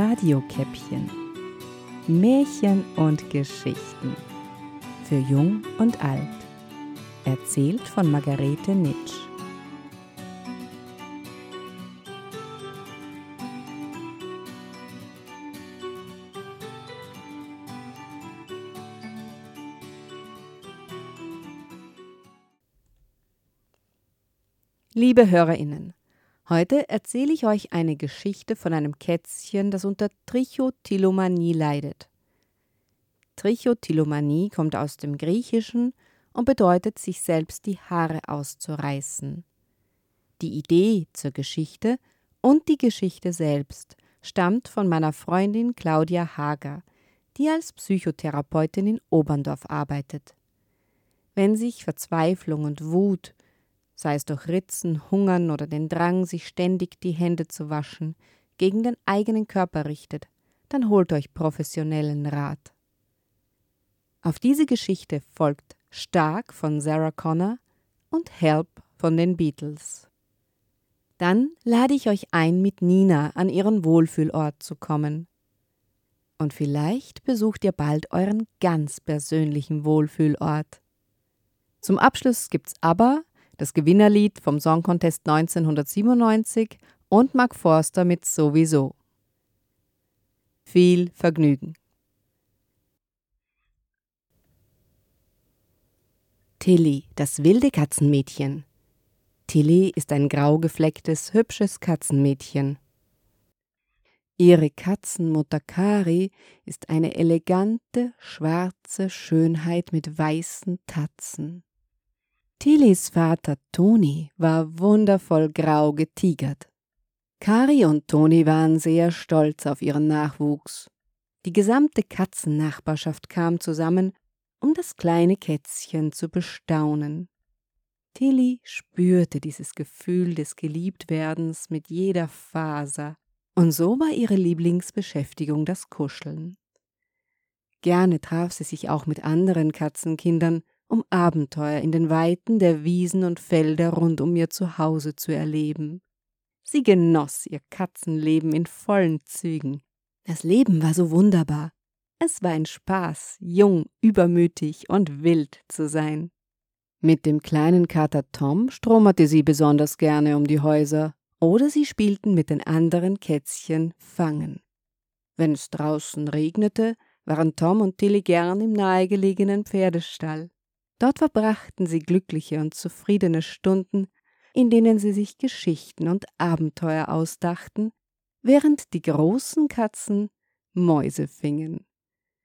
Radiokäppchen. Märchen und Geschichten. Für Jung und Alt. Erzählt von Margarete Nitsch. Liebe Hörerinnen, Heute erzähle ich euch eine Geschichte von einem Kätzchen, das unter Trichotillomanie leidet. Trichotillomanie kommt aus dem Griechischen und bedeutet, sich selbst die Haare auszureißen. Die Idee zur Geschichte und die Geschichte selbst stammt von meiner Freundin Claudia Hager, die als Psychotherapeutin in Oberndorf arbeitet. Wenn sich Verzweiflung und Wut sei es durch Ritzen, Hungern oder den Drang, sich ständig die Hände zu waschen, gegen den eigenen Körper richtet, dann holt euch professionellen Rat. Auf diese Geschichte folgt Stark von Sarah Connor und Help von den Beatles. Dann lade ich euch ein, mit Nina an ihren Wohlfühlort zu kommen. Und vielleicht besucht ihr bald euren ganz persönlichen Wohlfühlort. Zum Abschluss gibt's aber das Gewinnerlied vom Song Contest 1997 und Mark Forster mit Sowieso. Viel Vergnügen. Tilly, das wilde Katzenmädchen. Tilly ist ein grau geflecktes, hübsches Katzenmädchen. Ihre Katzenmutter Kari ist eine elegante, schwarze Schönheit mit weißen Tatzen. Tillys Vater Toni war wundervoll grau getigert. Kari und Toni waren sehr stolz auf ihren Nachwuchs. Die gesamte Katzennachbarschaft kam zusammen, um das kleine Kätzchen zu bestaunen. Tilly spürte dieses Gefühl des Geliebtwerdens mit jeder Faser, und so war ihre Lieblingsbeschäftigung das Kuscheln. Gerne traf sie sich auch mit anderen Katzenkindern um Abenteuer in den Weiten der Wiesen und Felder rund um ihr Zuhause zu erleben. Sie genoss ihr Katzenleben in vollen Zügen. Das Leben war so wunderbar. Es war ein Spaß, jung, übermütig und wild zu sein. Mit dem kleinen Kater Tom stromerte sie besonders gerne um die Häuser, oder sie spielten mit den anderen Kätzchen Fangen. Wenn es draußen regnete, waren Tom und Tilly gern im nahegelegenen Pferdestall. Dort verbrachten sie glückliche und zufriedene Stunden, in denen sie sich Geschichten und Abenteuer ausdachten, während die großen Katzen Mäuse fingen.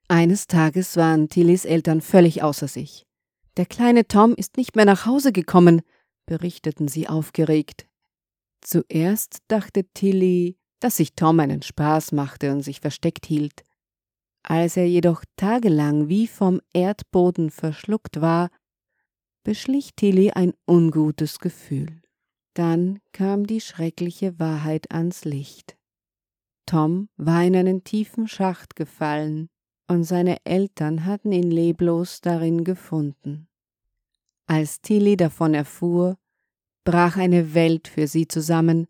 Eines Tages waren Tillys Eltern völlig außer sich. Der kleine Tom ist nicht mehr nach Hause gekommen, berichteten sie aufgeregt. Zuerst dachte Tilly, dass sich Tom einen Spaß machte und sich versteckt hielt. Als er jedoch tagelang wie vom Erdboden verschluckt war, beschlich Tilly ein ungutes Gefühl. Dann kam die schreckliche Wahrheit ans Licht. Tom war in einen tiefen Schacht gefallen, und seine Eltern hatten ihn leblos darin gefunden. Als Tilly davon erfuhr, brach eine Welt für sie zusammen,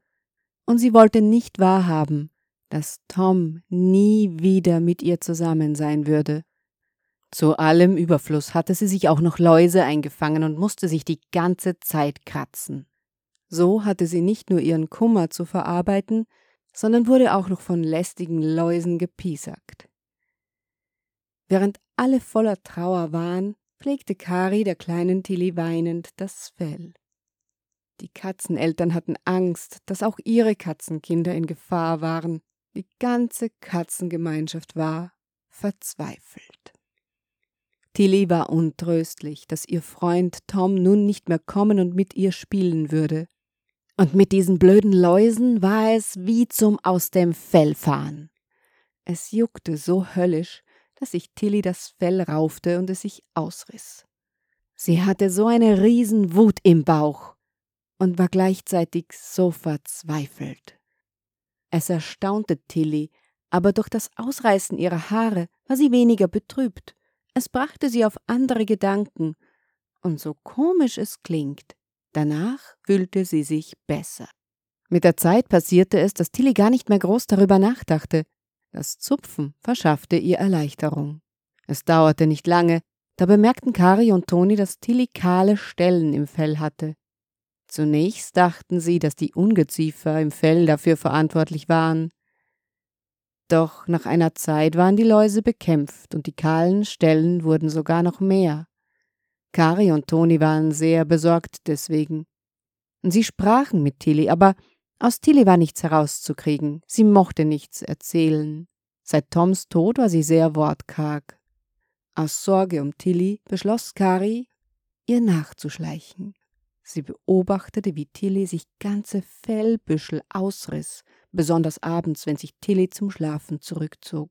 und sie wollte nicht wahrhaben, dass Tom nie wieder mit ihr zusammen sein würde. Zu allem Überfluss hatte sie sich auch noch Läuse eingefangen und musste sich die ganze Zeit kratzen. So hatte sie nicht nur ihren Kummer zu verarbeiten, sondern wurde auch noch von lästigen Läusen gepiesackt. Während alle voller Trauer waren, pflegte Kari der kleinen Tilly weinend das Fell. Die Katzeneltern hatten Angst, dass auch ihre Katzenkinder in Gefahr waren, die ganze Katzengemeinschaft war verzweifelt. Tilly war untröstlich, dass ihr Freund Tom nun nicht mehr kommen und mit ihr spielen würde. Und mit diesen blöden Läusen war es wie zum Aus dem Fell fahren. Es juckte so höllisch, dass sich Tilly das Fell raufte und es sich ausriss. Sie hatte so eine Riesenwut im Bauch und war gleichzeitig so verzweifelt. Es erstaunte Tilly, aber durch das Ausreißen ihrer Haare war sie weniger betrübt. Es brachte sie auf andere Gedanken, und so komisch es klingt, danach fühlte sie sich besser. Mit der Zeit passierte es, dass Tilly gar nicht mehr groß darüber nachdachte. Das Zupfen verschaffte ihr Erleichterung. Es dauerte nicht lange, da bemerkten Kari und Toni, dass Tilly kahle Stellen im Fell hatte. Zunächst dachten sie, dass die Ungeziefer im Fell dafür verantwortlich waren. Doch nach einer Zeit waren die Läuse bekämpft und die kahlen Stellen wurden sogar noch mehr. Kari und Toni waren sehr besorgt deswegen. Sie sprachen mit Tilly, aber aus Tilly war nichts herauszukriegen. Sie mochte nichts erzählen. Seit Toms Tod war sie sehr wortkarg. Aus Sorge um Tilly beschloss Kari, ihr nachzuschleichen. Sie beobachtete, wie Tilly sich ganze Fellbüschel ausriss, besonders abends, wenn sich Tilly zum Schlafen zurückzog.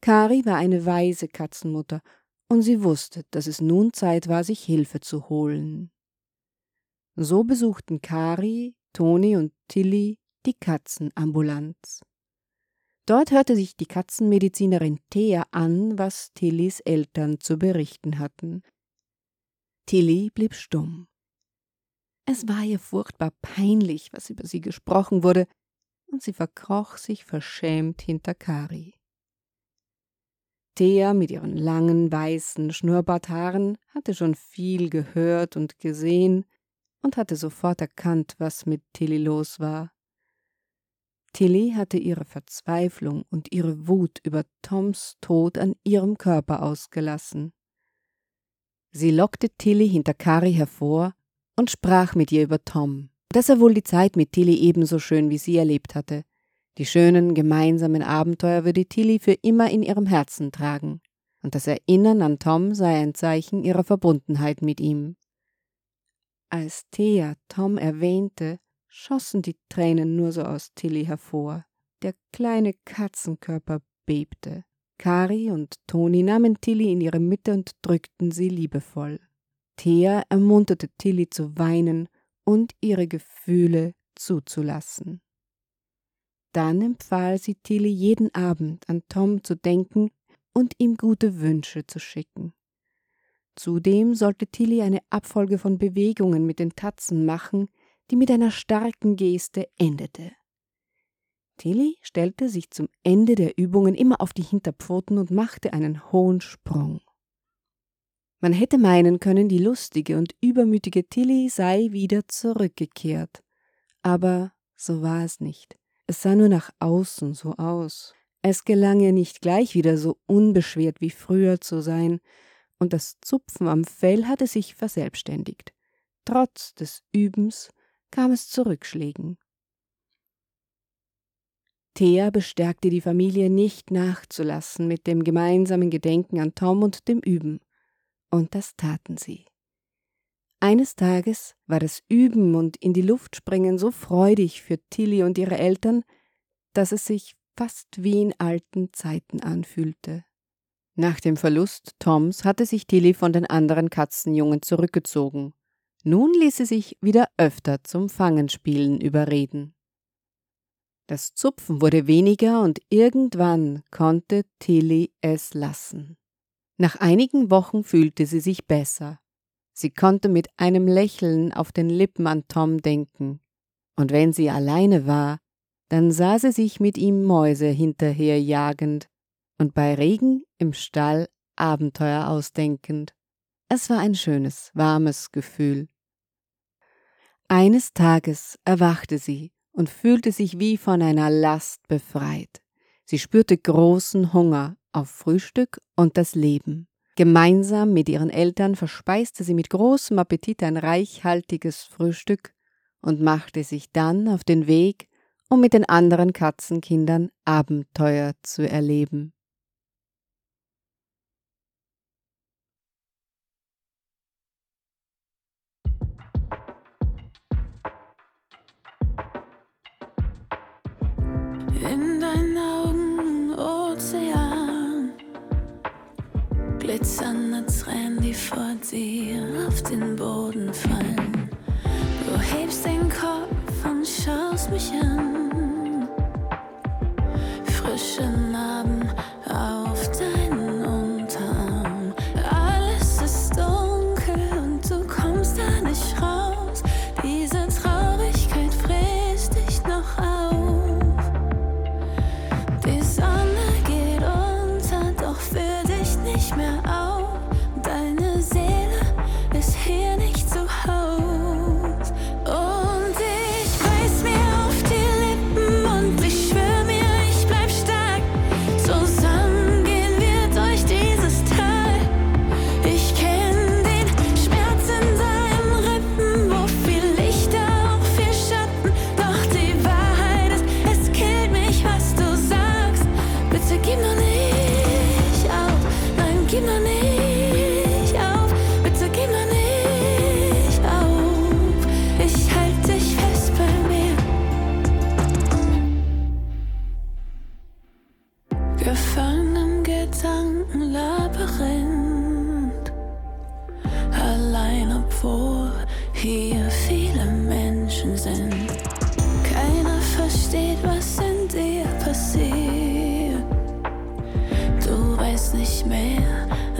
Kari war eine weise Katzenmutter, und sie wusste, dass es nun Zeit war, sich Hilfe zu holen. So besuchten Kari, Toni und Tilly die Katzenambulanz. Dort hörte sich die Katzenmedizinerin Thea an, was Tillys Eltern zu berichten hatten. Tilly blieb stumm. Es war ihr furchtbar peinlich, was über sie gesprochen wurde, und sie verkroch sich verschämt hinter Kari. Thea mit ihren langen, weißen Schnurrbarthaaren hatte schon viel gehört und gesehen und hatte sofort erkannt, was mit Tilly los war. Tilly hatte ihre Verzweiflung und ihre Wut über Toms Tod an ihrem Körper ausgelassen. Sie lockte Tilly hinter Kari hervor und sprach mit ihr über Tom, dass er wohl die Zeit mit Tilly ebenso schön wie sie erlebt hatte. Die schönen gemeinsamen Abenteuer würde Tilly für immer in ihrem Herzen tragen, und das Erinnern an Tom sei ein Zeichen ihrer Verbundenheit mit ihm. Als Thea Tom erwähnte, schossen die Tränen nur so aus Tilly hervor. Der kleine Katzenkörper bebte. Kari und Toni nahmen Tilly in ihre Mitte und drückten sie liebevoll. Thea ermunterte Tilly zu weinen und ihre Gefühle zuzulassen. Dann empfahl sie Tilly jeden Abend an Tom zu denken und ihm gute Wünsche zu schicken. Zudem sollte Tilly eine Abfolge von Bewegungen mit den Tatzen machen, die mit einer starken Geste endete. Tilly stellte sich zum Ende der Übungen immer auf die Hinterpfoten und machte einen hohen Sprung. Man hätte meinen können, die lustige und übermütige Tilly sei wieder zurückgekehrt. Aber so war es nicht. Es sah nur nach außen so aus. Es gelang ihr nicht gleich wieder so unbeschwert wie früher zu sein, und das Zupfen am Fell hatte sich verselbstständigt. Trotz des Übens kam es zu Rückschlägen. Thea bestärkte die Familie nicht nachzulassen mit dem gemeinsamen Gedenken an Tom und dem Üben. Und das taten sie. Eines Tages war das Üben und in die Luft springen so freudig für Tilly und ihre Eltern, dass es sich fast wie in alten Zeiten anfühlte. Nach dem Verlust Toms hatte sich Tilly von den anderen Katzenjungen zurückgezogen. Nun ließ sie sich wieder öfter zum Fangenspielen überreden. Das Zupfen wurde weniger und irgendwann konnte Tilly es lassen. Nach einigen Wochen fühlte sie sich besser. Sie konnte mit einem Lächeln auf den Lippen an Tom denken. Und wenn sie alleine war, dann sah sie sich mit ihm Mäuse hinterherjagend und bei Regen im Stall Abenteuer ausdenkend. Es war ein schönes, warmes Gefühl. Eines Tages erwachte sie und fühlte sich wie von einer Last befreit. Sie spürte großen Hunger auf Frühstück und das Leben. Gemeinsam mit ihren Eltern verspeiste sie mit großem Appetit ein reichhaltiges Frühstück und machte sich dann auf den Weg, um mit den anderen Katzenkindern Abenteuer zu erleben. Glitzernde Tränen, die vor dir auf den Boden fallen. Du hebst den Kopf und schaust mich an. Frische Narben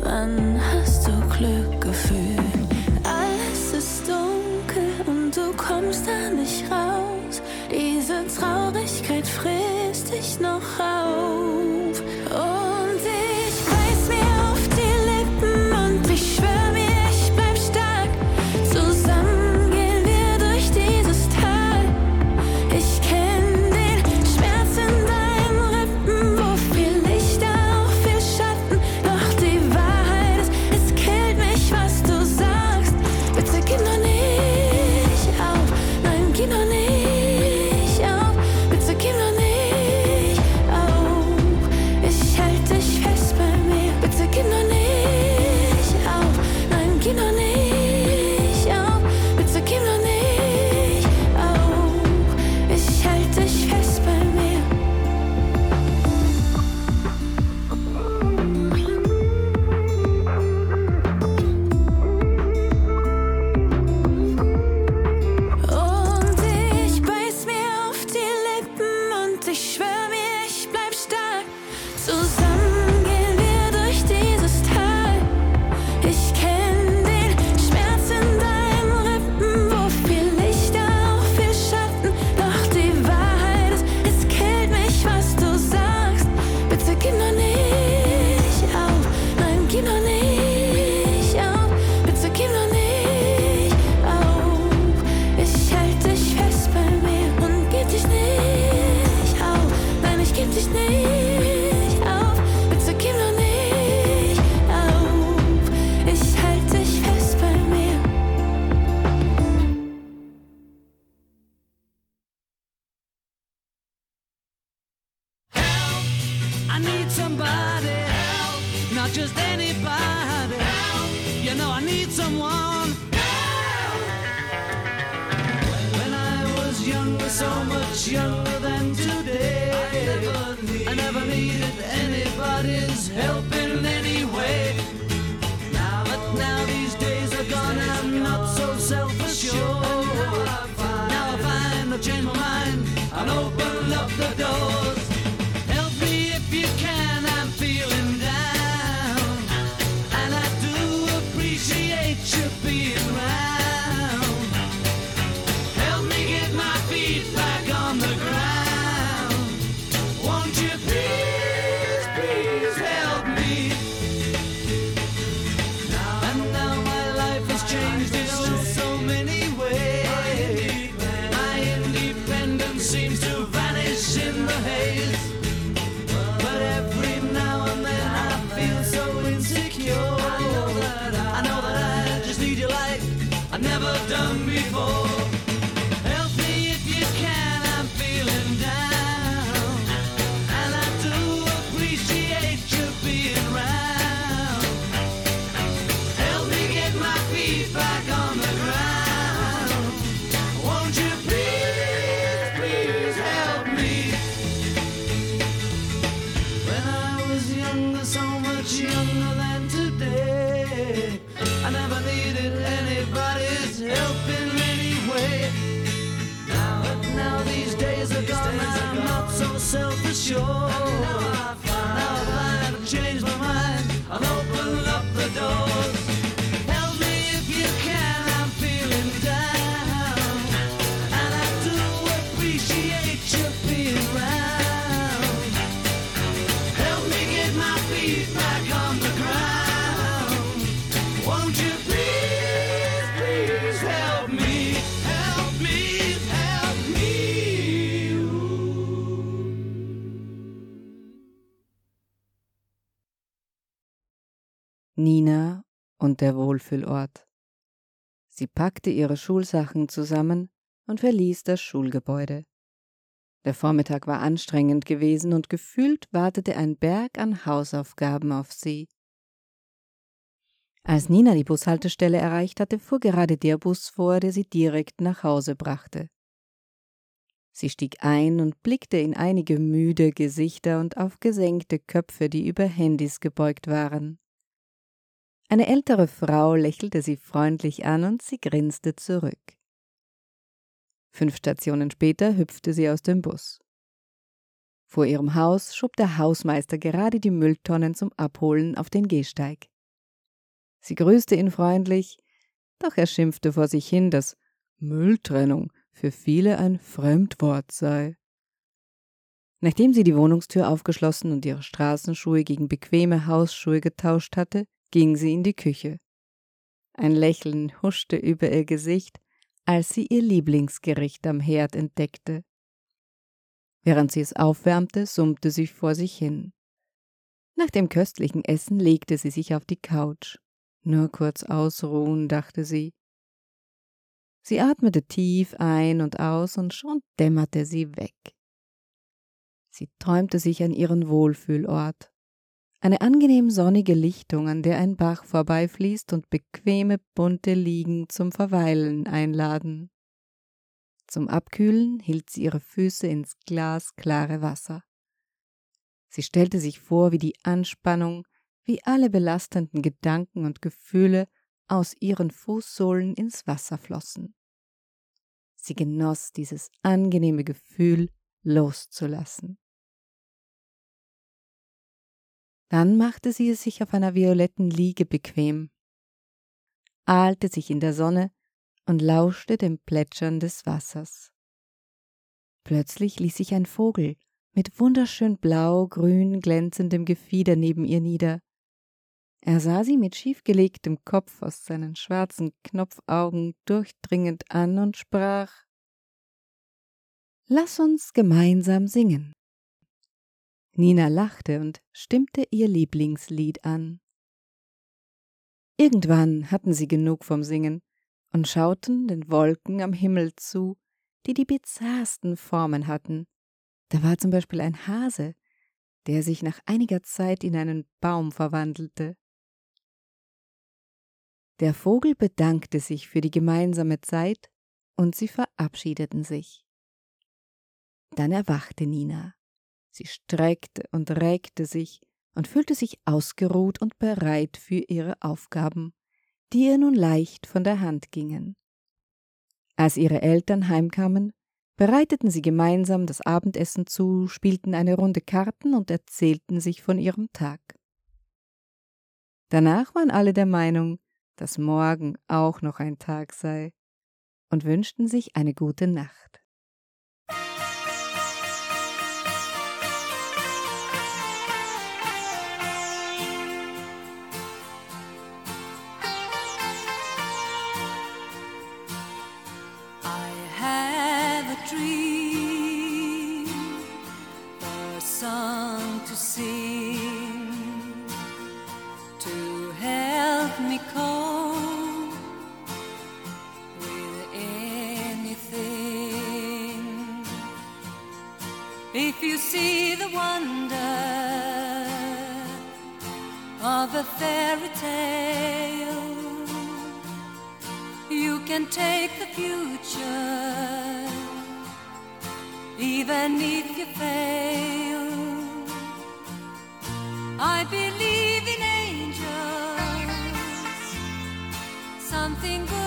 When I need somebody help, not just anybody help. You know I need someone help. When I was younger, so much younger than today, I never, needed anybody's help in any way. Now, but now these days are gone, I'm not so self-assured. Now I find I change my mind and open up the door. und der Wohlfühlort. Sie packte ihre Schulsachen zusammen und verließ das Schulgebäude. Der Vormittag war anstrengend gewesen und gefühlt wartete ein Berg an Hausaufgaben auf sie. Als Nina die Bushaltestelle erreicht hatte, fuhr gerade der Bus vor, der sie direkt nach Hause brachte. Sie stieg ein und blickte in einige müde Gesichter und auf gesenkte Köpfe, die über Handys gebeugt waren. Eine ältere Frau lächelte sie freundlich an und sie grinste zurück. Fünf Stationen später hüpfte sie aus dem Bus. Vor ihrem Haus schob der Hausmeister gerade die Mülltonnen zum Abholen auf den Gehsteig. Sie grüßte ihn freundlich, doch er schimpfte vor sich hin, dass Mülltrennung für viele ein Fremdwort sei. Nachdem sie die Wohnungstür aufgeschlossen und ihre Straßenschuhe gegen bequeme Hausschuhe getauscht hatte, ging sie in die Küche. Ein Lächeln huschte über ihr Gesicht, als sie ihr Lieblingsgericht am Herd entdeckte. Während sie es aufwärmte, summte sie vor sich hin. Nach dem köstlichen Essen legte sie sich auf die Couch. Nur kurz ausruhen, dachte sie. Sie atmete tief ein und aus und schon dämmerte sie weg. Sie träumte sich an ihren Wohlfühlort. Eine angenehm sonnige Lichtung, an der ein Bach vorbeifließt und bequeme bunte Liegen zum Verweilen einladen. Zum Abkühlen hielt sie ihre Füße ins glasklare Wasser. Sie stellte sich vor, wie die Anspannung, wie alle belastenden Gedanken und Gefühle aus ihren Fußsohlen ins Wasser flossen. Sie genoss dieses angenehme Gefühl, loszulassen. Dann machte sie es sich auf einer violetten Liege bequem, ahlte sich in der Sonne und lauschte dem Plätschern des Wassers. Plötzlich ließ sich ein Vogel mit wunderschön blau-grün glänzendem Gefieder neben ihr nieder. Er sah sie mit schiefgelegtem Kopf aus seinen schwarzen Knopfaugen durchdringend an und sprach Lass uns gemeinsam singen. Nina lachte und stimmte ihr Lieblingslied an. Irgendwann hatten sie genug vom Singen und schauten den Wolken am Himmel zu, die die bizarrsten Formen hatten. Da war zum Beispiel ein Hase, der sich nach einiger Zeit in einen Baum verwandelte. Der Vogel bedankte sich für die gemeinsame Zeit und sie verabschiedeten sich. Dann erwachte Nina. Sie streckte und regte sich und fühlte sich ausgeruht und bereit für ihre Aufgaben, die ihr nun leicht von der Hand gingen. Als ihre Eltern heimkamen, bereiteten sie gemeinsam das Abendessen zu, spielten eine Runde Karten und erzählten sich von ihrem Tag. Danach waren alle der Meinung, dass morgen auch noch ein Tag sei, und wünschten sich eine gute Nacht. tree a song to sing to help me cope with anything. If you see the wonder of a fairy tale, you can take the future even if you fail. I believe in angels, something good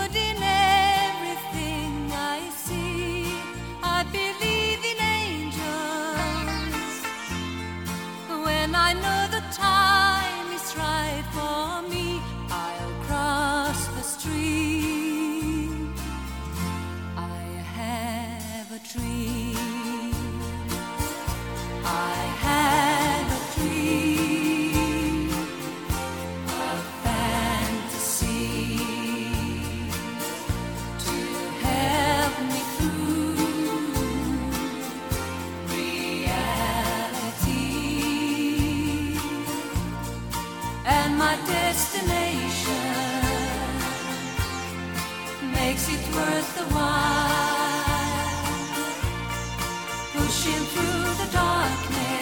pushing through the darkness,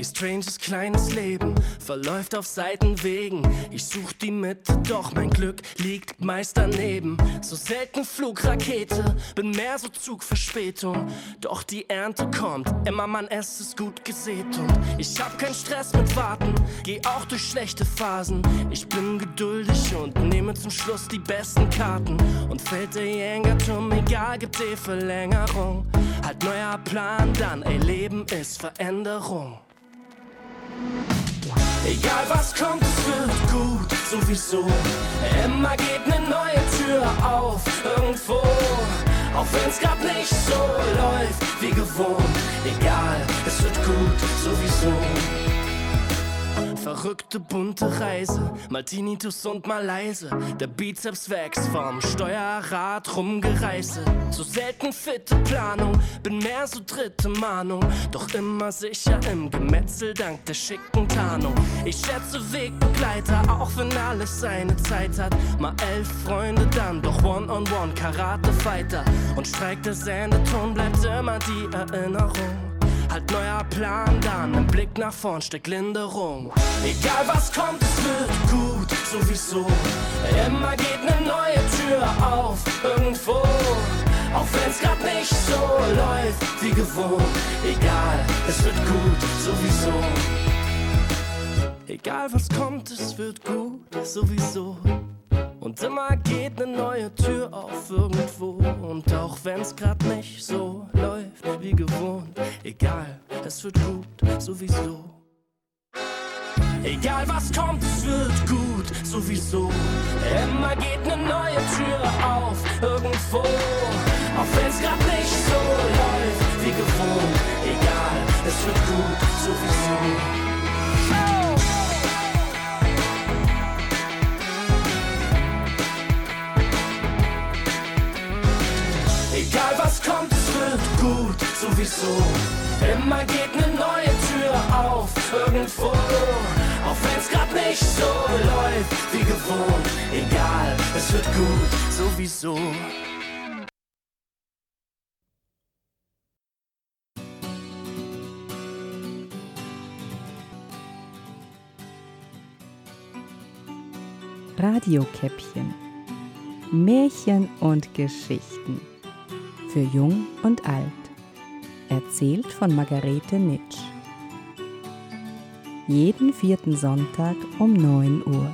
Ey, stranges kleines Leben verläuft auf Seitenwegen. Ich such die Mitte, doch mein Glück liegt meist daneben. So selten Flugrakete, bin mehr so Zugverspätung. Doch die Ernte kommt, immer Mann, es ist gut gesät. Und ich hab keinen Stress mit Warten, geh auch durch schlechte Phasen. Ich bin geduldig und nehme zum Schluss die besten Karten. Und fällt der Jenga-Turm, egal, gibt die Verlängerung. Halt neuer Plan dann, ey, Leben ist Veränderung. Egal was kommt, es wird gut, sowieso. Immer geht ne neue Tür auf, irgendwo. Auch wenn's grad nicht so läuft wie gewohnt. Egal, es wird gut, sowieso. Verrückte bunte Reise, mal Tinnitus und mal leise. Der Bizeps wächst vom Steuerrad rumgereiße. So selten fitte Planung, bin mehr so dritte Mahnung. Doch immer sicher im Gemetzel dank der schicken Tarnung. Ich schätze Wegbegleiter, auch wenn alles seine Zeit hat. Mal elf Freunde dann, doch One-on-One Karate-Fighter. Und streikt der Sendeton, bleibt immer die Erinnerung. Plan dann, im Blick nach vorn steckt Linderung. Egal was kommt, es wird gut, sowieso. Immer geht ne neue Tür auf, irgendwo. Auch wenn's grad nicht so läuft wie gewohnt. Egal, es wird gut, sowieso. Egal was kommt, es wird gut, sowieso. Und immer geht ne neue Tür auf irgendwo. Und auch wenn's grad nicht so läuft wie gewohnt, egal, es wird gut, sowieso. Egal was kommt, es wird gut, sowieso. Immer geht ne neue Tür auf, irgendwo. Auch wenn's grad nicht so läuft wie gewohnt. Egal, es wird gut, sowieso. Egal was kommt, es wird gut, sowieso. Immer geht ne neue Tür auf, irgendwo. Auch wenn's grad nicht so läuft wie gewohnt. Egal, es wird gut, sowieso. Radiokäppchen. Märchen und Geschichten. Für Jung und Alt. Erzählt von Margarete Nitsch. Jeden vierten Sonntag um 9 Uhr.